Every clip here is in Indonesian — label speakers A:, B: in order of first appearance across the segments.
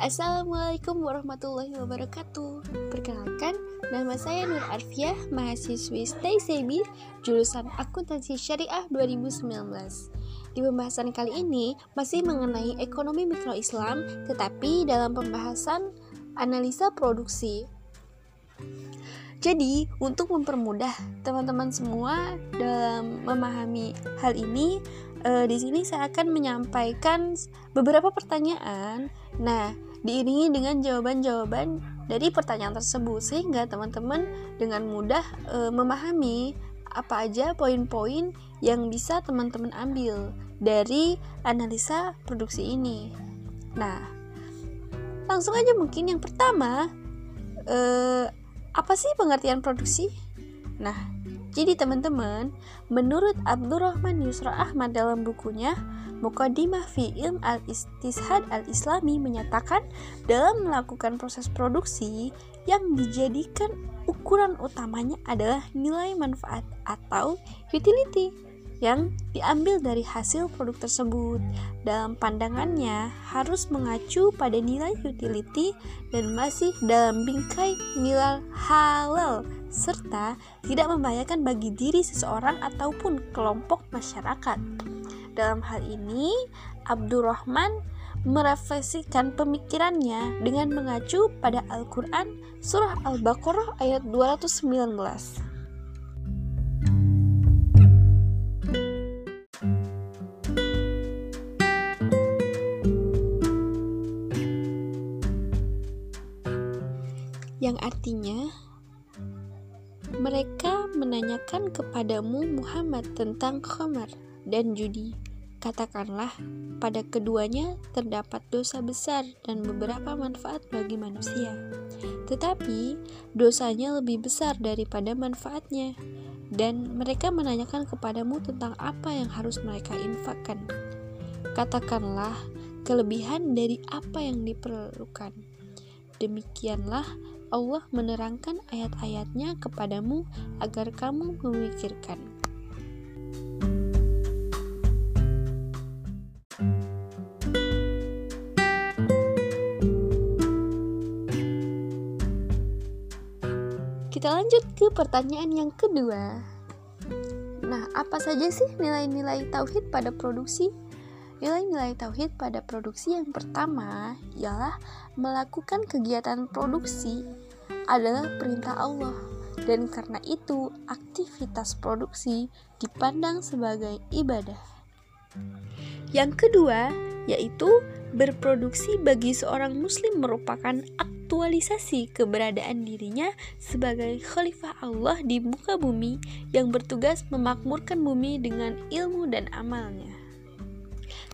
A: Assalamualaikum warahmatullahi wabarakatuh. Perkenalkan, nama saya Nur Arfiah, mahasiswi Stay Sebi, jurusan Akuntansi Syariah 2019 Di pembahasan kali ini masih mengenai ekonomi mikro Islam, tetapi dalam pembahasan analisa produksi. Jadi, untuk mempermudah teman-teman semua dalam memahami hal ini, eh, di sini saya akan menyampaikan beberapa pertanyaan. Nah, diiringi dengan jawaban-jawaban dari pertanyaan tersebut sehingga teman-teman dengan mudah eh, memahami apa aja poin-poin yang bisa teman-teman ambil dari analisa produksi ini. Nah, langsung aja mungkin yang pertama eh, apa sih pengertian produksi? Nah, jadi teman-teman, menurut Abdurrahman Yusra Ahmad dalam bukunya Muqaddimah fi Ilm al-Istishad al-Islami menyatakan dalam melakukan proses produksi yang dijadikan ukuran utamanya adalah nilai manfaat atau utility yang diambil dari hasil produk tersebut. Dalam pandangannya, harus mengacu pada nilai utility dan masih dalam bingkai nilai halal serta tidak membahayakan bagi diri seseorang ataupun kelompok masyarakat. Dalam hal ini, Abdurrahman merefleksikan pemikirannya dengan mengacu pada Al-Quran Surah Al-Baqarah ayat 219. Yang artinya mereka menanyakan kepadamu Muhammad tentang khamar dan judi. Katakanlah, pada keduanya terdapat dosa besar dan beberapa manfaat bagi manusia. Tetapi, dosanya lebih besar daripada manfaatnya. Dan mereka menanyakan kepadamu tentang apa yang harus mereka infakkan. Katakanlah, kelebihan dari apa yang diperlukan. Demikianlah Allah menerangkan ayat-ayatnya kepadamu agar kamu memikirkan. Kita lanjut ke pertanyaan yang kedua. Nah, apa saja sih nilai-nilai tauhid pada produksi? Nilai-nilai tauhid pada produksi yang pertama ialah melakukan kegiatan produksi adalah perintah Allah dan karena itu aktivitas produksi dipandang sebagai ibadah. Yang kedua yaitu berproduksi bagi seorang muslim merupakan aktualisasi keberadaan dirinya sebagai khalifah Allah di muka bumi yang bertugas memakmurkan bumi dengan ilmu dan amalnya.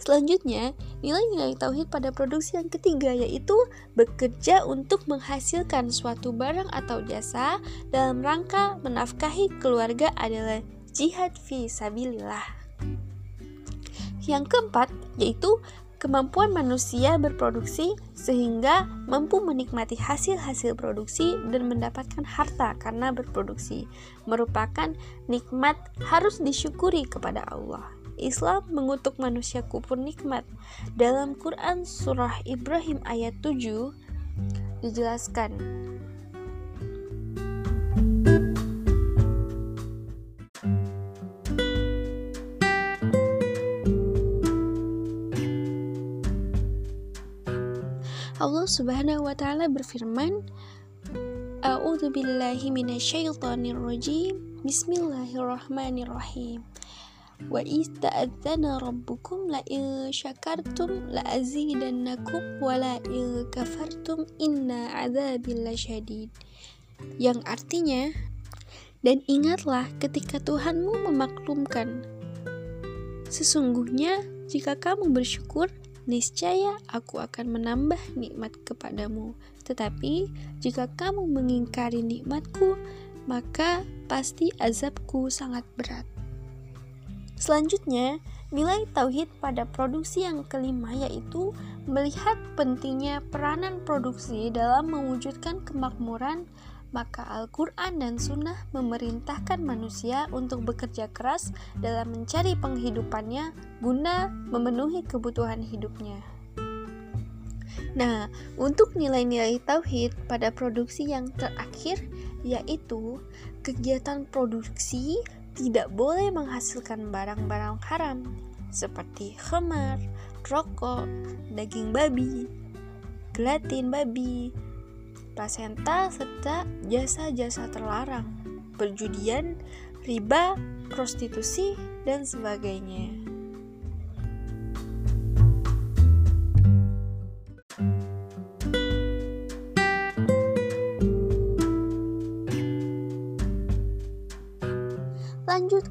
A: Selanjutnya, nilai-nilai tauhid pada produksi yang ketiga yaitu bekerja untuk menghasilkan suatu barang atau jasa dalam rangka menafkahi keluarga adalah jihad fi sabilillah. Yang keempat yaitu kemampuan manusia berproduksi sehingga mampu menikmati hasil-hasil produksi dan mendapatkan harta karena berproduksi merupakan nikmat harus disyukuri kepada Allah. Islam mengutuk manusia kupur nikmat. Dalam Quran surah Ibrahim ayat 7 dijelaskan. Allah Subhanahu wa taala berfirman A'udzu billahi minasyaitonir rajim Bismillahirrahmanirrahim wa ista'adzana rabbukum la in syakartum la azidannakum wa lasyadid yang artinya dan ingatlah ketika Tuhanmu memaklumkan sesungguhnya jika kamu bersyukur niscaya aku akan menambah nikmat kepadamu. Tetapi jika kamu mengingkari nikmatku maka pasti azabku sangat berat Selanjutnya, nilai tauhid pada produksi yang kelima yaitu melihat pentingnya peranan produksi dalam mewujudkan kemakmuran, maka Al-Quran dan Sunnah memerintahkan manusia untuk bekerja keras dalam mencari penghidupannya guna memenuhi kebutuhan hidupnya. Nah, untuk nilai-nilai tauhid pada produksi yang terakhir yaitu kegiatan produksi tidak boleh menghasilkan barang-barang haram seperti khamar, rokok, daging babi, gelatin babi, plasenta, serta jasa-jasa terlarang, perjudian, riba, prostitusi, dan sebagainya.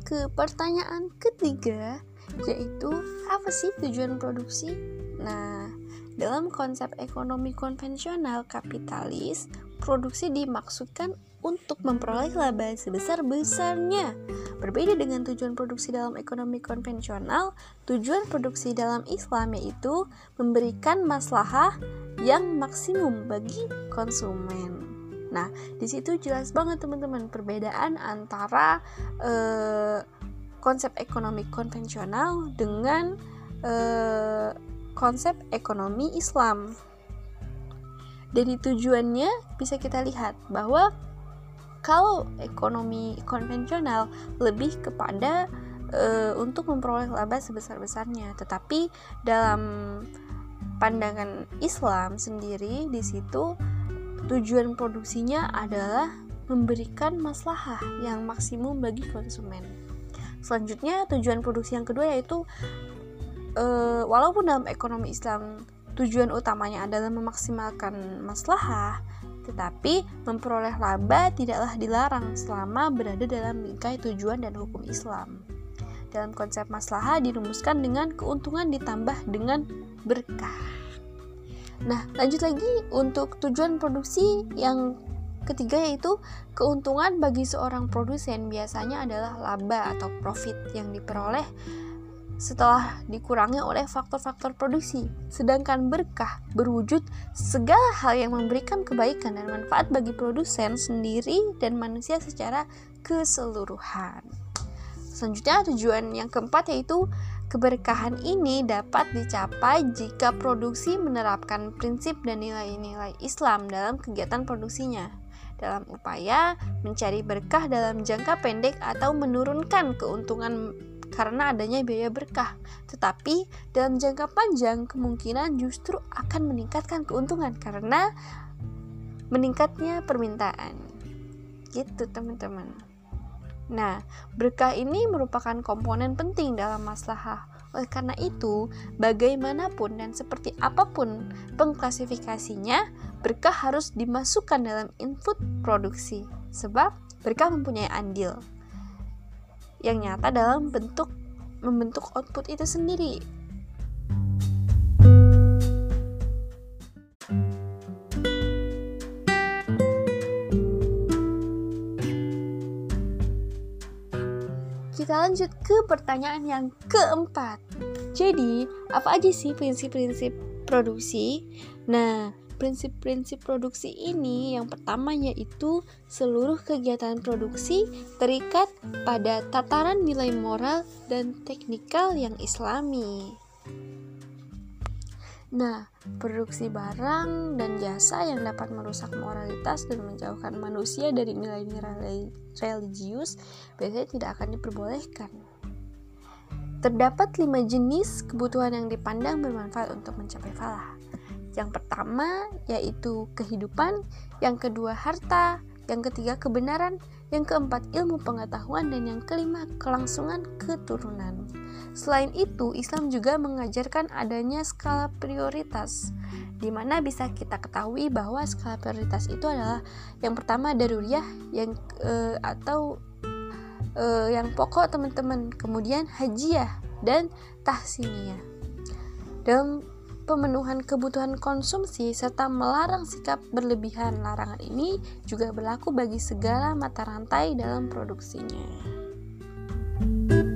A: Ke pertanyaan ketiga, yaitu apa sih tujuan produksi? Nah, dalam konsep ekonomi konvensional kapitalis, produksi dimaksudkan untuk memperoleh laba sebesar-besarnya. Berbeda dengan tujuan produksi dalam ekonomi konvensional, tujuan produksi dalam Islam yaitu memberikan maslahah yang maksimum bagi konsumen. Nah, di situ jelas banget teman-teman perbedaan antara uh, konsep ekonomi konvensional dengan uh, konsep ekonomi Islam. Dari tujuannya bisa kita lihat bahwa kalau ekonomi konvensional lebih kepada uh, untuk memperoleh laba sebesar-besarnya, tetapi dalam pandangan Islam sendiri di situ Tujuan produksinya adalah memberikan maslahah yang maksimum bagi konsumen. Selanjutnya, tujuan produksi yang kedua yaitu uh, walaupun dalam ekonomi Islam tujuan utamanya adalah memaksimalkan maslahah, tetapi memperoleh laba tidaklah dilarang selama berada dalam bingkai tujuan dan hukum Islam. Dalam konsep maslahah dirumuskan dengan keuntungan ditambah dengan berkah. Nah, lanjut lagi untuk tujuan produksi yang ketiga yaitu keuntungan bagi seorang produsen biasanya adalah laba atau profit yang diperoleh setelah dikurangi oleh faktor-faktor produksi. Sedangkan berkah berwujud segala hal yang memberikan kebaikan dan manfaat bagi produsen sendiri dan manusia secara keseluruhan. Selanjutnya tujuan yang keempat yaitu Keberkahan ini dapat dicapai jika produksi menerapkan prinsip dan nilai-nilai Islam dalam kegiatan produksinya, dalam upaya mencari berkah dalam jangka pendek atau menurunkan keuntungan karena adanya biaya berkah. Tetapi dalam jangka panjang kemungkinan justru akan meningkatkan keuntungan karena meningkatnya permintaan. Gitu, teman-teman. Nah, berkah ini merupakan komponen penting dalam maslahah. Oleh karena itu, bagaimanapun dan seperti apa pun pengklasifikasinya, berkah harus dimasukkan dalam input produksi. Sebab berkah mempunyai andil yang nyata dalam bentuk membentuk output itu sendiri. Lanjut ke pertanyaan yang keempat. Jadi, apa aja sih prinsip-prinsip produksi? Nah, prinsip-prinsip produksi ini yang pertama yaitu seluruh kegiatan produksi terikat pada tataran nilai moral dan teknikal yang islami. Nah, produksi barang dan jasa yang dapat merusak moralitas dan menjauhkan manusia dari nilai-nilai religius biasanya tidak akan diperbolehkan. Terdapat lima jenis kebutuhan yang dipandang bermanfaat untuk mencapai falah. Yang pertama yaitu kehidupan, yang kedua harta, yang ketiga kebenaran, yang keempat ilmu pengetahuan, dan yang kelima kelangsungan keturunan. Selain itu, Islam juga mengajarkan adanya skala prioritas, di mana bisa kita ketahui bahwa skala prioritas itu adalah yang pertama daruriyah, yang uh, atau uh, yang pokok teman-teman, kemudian hajiah dan tahsiniyah. Dalam pemenuhan kebutuhan konsumsi serta melarang sikap berlebihan. Larangan ini juga berlaku bagi segala mata rantai dalam produksinya. Untuk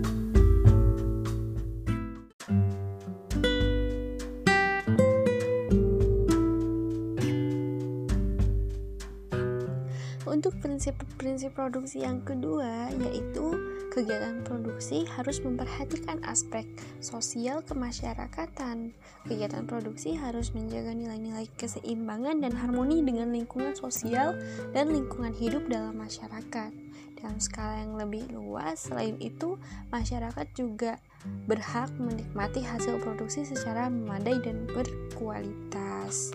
A: prinsip-prinsip produksi yang kedua yaitu kegiatan produksi harus memperhatikan aspek sosial kemasyarakatan. Kegiatan produksi harus menjaga nilai-nilai keseimbangan dan harmoni dengan lingkungan sosial dan lingkungan hidup dalam masyarakat. Dalam skala yang lebih luas, selain itu, masyarakat juga berhak menikmati hasil produksi secara memadai dan berkualitas.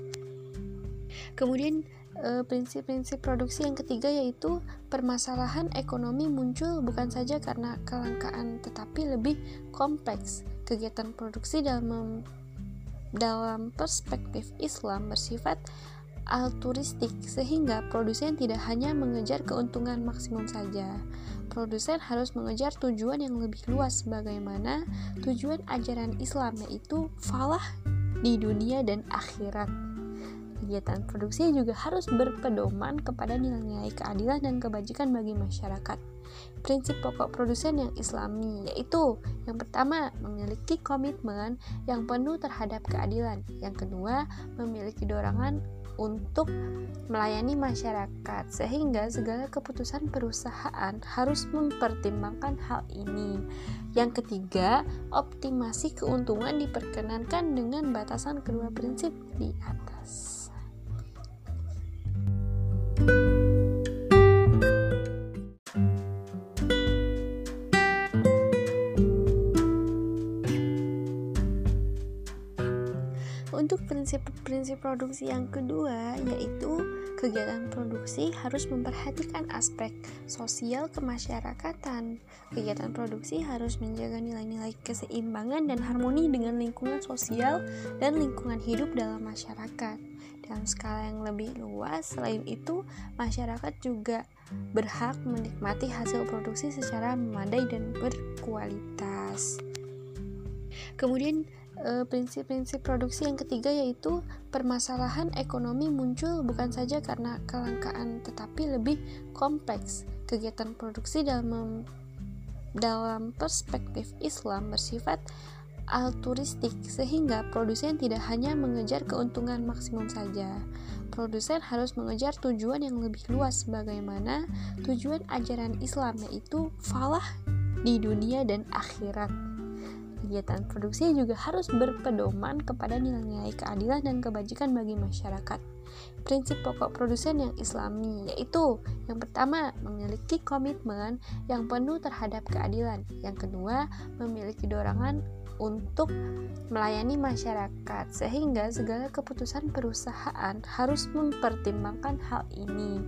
A: Kemudian prinsip-prinsip produksi yang ketiga yaitu permasalahan ekonomi muncul bukan saja karena kelangkaan tetapi lebih kompleks. Kegiatan produksi dalam dalam perspektif Islam bersifat altruistik sehingga produsen tidak hanya mengejar keuntungan maksimum saja. Produsen harus mengejar tujuan yang lebih luas bagaimana tujuan ajaran Islam yaitu falah di dunia dan akhirat kegiatan produksi juga harus berpedoman kepada nilai-nilai keadilan dan kebajikan bagi masyarakat. Prinsip pokok produsen yang islami yaitu yang pertama memiliki komitmen yang penuh terhadap keadilan, yang kedua memiliki dorongan untuk melayani masyarakat sehingga segala keputusan perusahaan harus mempertimbangkan hal ini. Yang ketiga, optimasi keuntungan diperkenankan dengan batasan kedua prinsip di atas. Prinsip-prinsip produksi yang kedua, yaitu kegiatan produksi harus memperhatikan aspek sosial kemasyarakatan. Kegiatan produksi harus menjaga nilai-nilai keseimbangan dan harmoni dengan lingkungan sosial dan lingkungan hidup dalam masyarakat dalam skala yang lebih luas. Selain itu, masyarakat juga berhak menikmati hasil produksi secara memadai dan berkualitas. Kemudian prinsip-prinsip produksi yang ketiga yaitu permasalahan ekonomi muncul bukan saja karena kelangkaan tetapi lebih kompleks. Kegiatan produksi dalam dalam perspektif Islam bersifat altruistik sehingga produsen tidak hanya mengejar keuntungan maksimum saja. Produsen harus mengejar tujuan yang lebih luas bagaimana tujuan ajaran Islam yaitu falah di dunia dan akhirat. Kegiatan produksi juga harus berpedoman kepada nilai-nilai keadilan dan kebajikan bagi masyarakat. Prinsip pokok produsen yang islami yaitu yang pertama memiliki komitmen yang penuh terhadap keadilan, yang kedua memiliki dorongan untuk melayani masyarakat, sehingga segala keputusan perusahaan harus mempertimbangkan hal ini.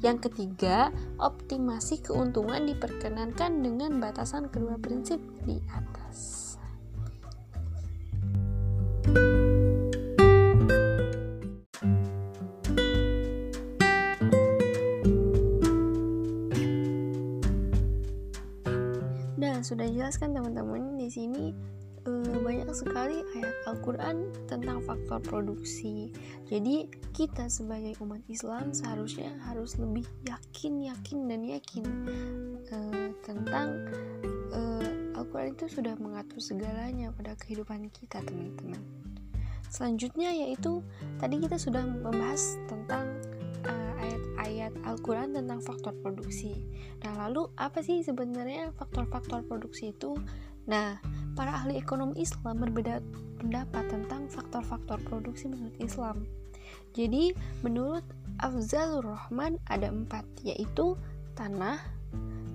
A: Yang ketiga, optimasi keuntungan diperkenankan dengan batasan kedua prinsip di atas. Sudah jelaskan teman-teman di sini uh, banyak sekali ayat Al-Quran tentang faktor produksi. Jadi kita sebagai umat Islam seharusnya harus lebih yakin, yakin dan yakin uh, tentang uh, Al-Quran itu sudah mengatur segalanya pada kehidupan kita, teman-teman. Selanjutnya yaitu tadi kita sudah membahas tentang Al-Quran tentang faktor produksi. Nah, lalu apa sih sebenarnya faktor-faktor produksi itu? Nah, para ahli ekonomi Islam berbeda pendapat tentang faktor-faktor produksi menurut Islam. Jadi, menurut Afzalur Rahman ada empat, yaitu tanah,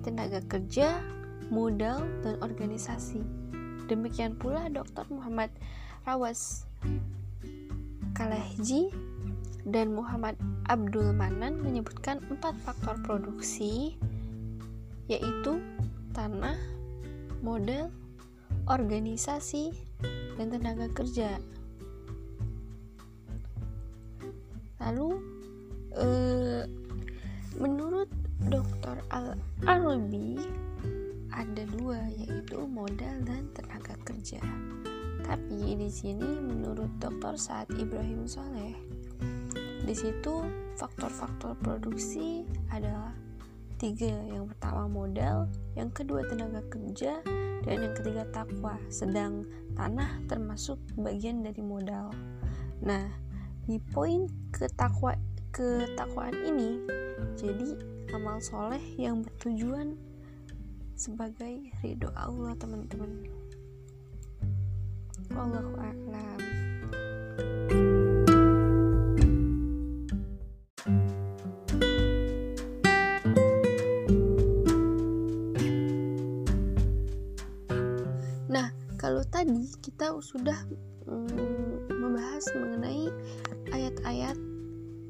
A: tenaga kerja, modal, dan organisasi. Demikian pula Dr. Muhammad Rawas Kalehji dan Muhammad Abdul Manan menyebutkan empat faktor produksi yaitu tanah, modal, organisasi, dan tenaga kerja. Lalu, eh, menurut Dr. Al-Arabi ada dua yaitu modal dan tenaga kerja. Tapi di sini menurut Dr. Saad Ibrahim Soleh, di situ faktor-faktor produksi adalah tiga. Yang pertama modal, yang kedua tenaga kerja, dan yang ketiga takwa. Sedang tanah termasuk bagian dari modal. Nah di poin ketakwa ketakwaan ini jadi amal soleh yang bertujuan sebagai ridho Allah teman-teman. Wallahu a'lam kita sudah mm, membahas mengenai ayat-ayat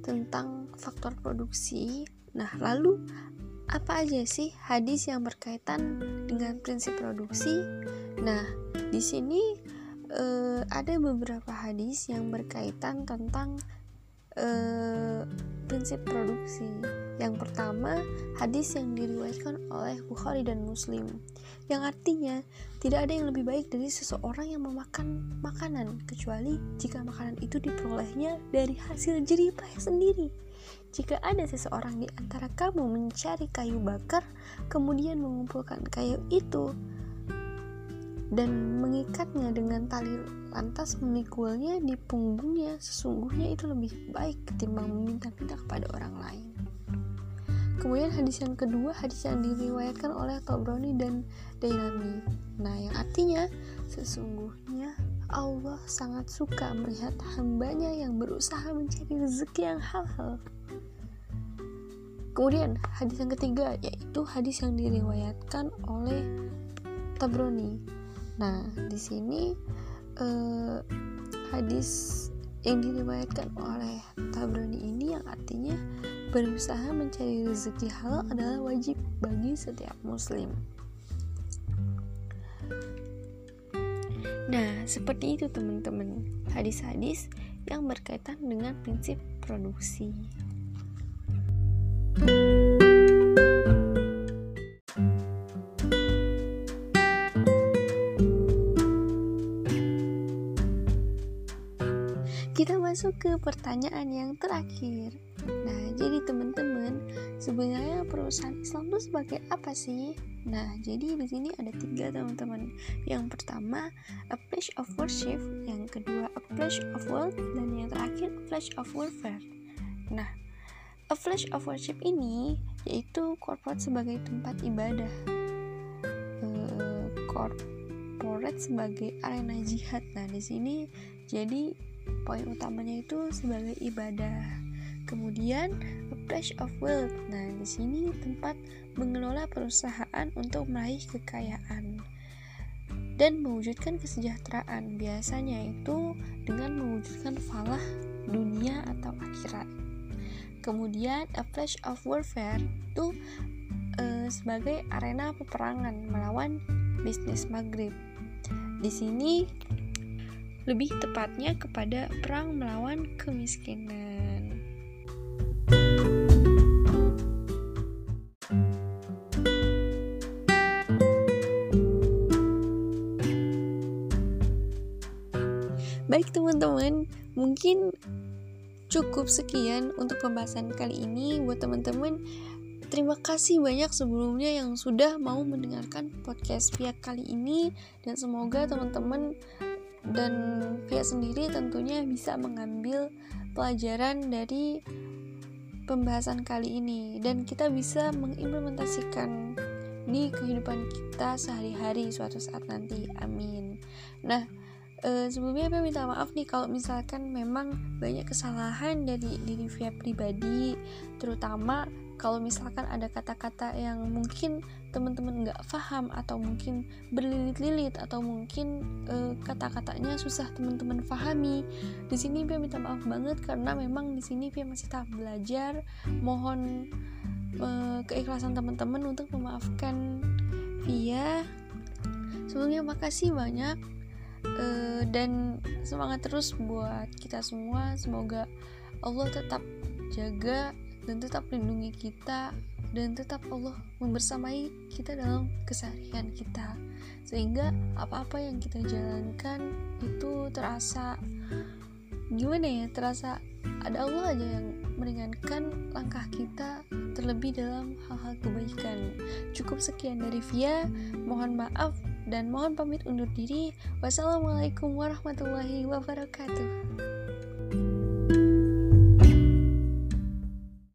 A: tentang faktor produksi. Nah, lalu apa aja sih hadis yang berkaitan dengan prinsip produksi? Nah, di sini uh, ada beberapa hadis yang berkaitan tentang uh, prinsip produksi. Yang pertama, hadis yang diriwayatkan oleh Bukhari dan Muslim, yang artinya tidak ada yang lebih baik dari seseorang yang memakan makanan, kecuali jika makanan itu diperolehnya dari hasil jerih payah sendiri. Jika ada seseorang di antara kamu mencari kayu bakar, kemudian mengumpulkan kayu itu dan mengikatnya dengan tali lantas memikulnya di punggungnya sesungguhnya itu lebih baik ketimbang meminta-minta kepada orang lain kemudian hadis yang kedua hadis yang diriwayatkan oleh Tobroni dan Dailami. Nah yang artinya sesungguhnya Allah sangat suka melihat hambanya yang berusaha mencari rezeki yang halal. Kemudian hadis yang ketiga yaitu hadis yang diriwayatkan oleh Tabroni Nah, di sini eh, hadis yang diriwayatkan oleh Tabrani ini yang artinya berusaha mencari rezeki halal adalah wajib bagi setiap muslim. Nah, seperti itu teman-teman, hadis-hadis yang berkaitan dengan prinsip produksi. you masuk ke pertanyaan yang terakhir. Nah, jadi teman-teman, sebenarnya perusahaan Islam itu sebagai apa sih? Nah, jadi di sini ada tiga teman-teman. Yang pertama, a place of worship. Yang kedua, a place of wealth. Dan yang terakhir, a place of warfare. Nah, a place of worship ini yaitu corporate sebagai tempat ibadah. Uh, corporate sebagai arena jihad. Nah, di sini jadi poin utamanya itu sebagai ibadah. Kemudian place of wealth. Nah, di sini tempat mengelola perusahaan untuk meraih kekayaan dan mewujudkan kesejahteraan. Biasanya itu dengan mewujudkan falah dunia atau akhirat. Kemudian a place of warfare itu e, sebagai arena peperangan melawan bisnis Maghrib. Di sini lebih tepatnya kepada perang melawan kemiskinan. Baik teman-teman, mungkin cukup sekian untuk pembahasan kali ini buat teman-teman. Terima kasih banyak sebelumnya yang sudah mau mendengarkan podcast pihak kali ini. Dan semoga teman-teman dan pihak sendiri tentunya bisa mengambil pelajaran dari pembahasan kali ini. Dan kita bisa mengimplementasikan di kehidupan kita sehari-hari suatu saat nanti. Amin. Nah e, sebelumnya saya minta maaf nih kalau misalkan memang banyak kesalahan dari diri via pribadi terutama kalau misalkan ada kata-kata yang mungkin teman-teman nggak paham atau mungkin berlilit-lilit atau mungkin uh, kata-katanya susah teman-teman pahami di sini Pia minta maaf banget karena memang di sini Pia masih tahap belajar. Mohon uh, keikhlasan teman-teman untuk memaafkan Pia. Sebelumnya makasih banyak uh, dan semangat terus buat kita semua. Semoga Allah tetap jaga dan tetap lindungi kita dan tetap Allah membersamai kita dalam keseharian kita. Sehingga apa-apa yang kita jalankan itu terasa gimana ya terasa ada Allah aja yang meringankan langkah kita terlebih dalam hal-hal kebaikan. Cukup sekian dari Via. Mohon maaf dan mohon pamit undur diri. Wassalamualaikum warahmatullahi wabarakatuh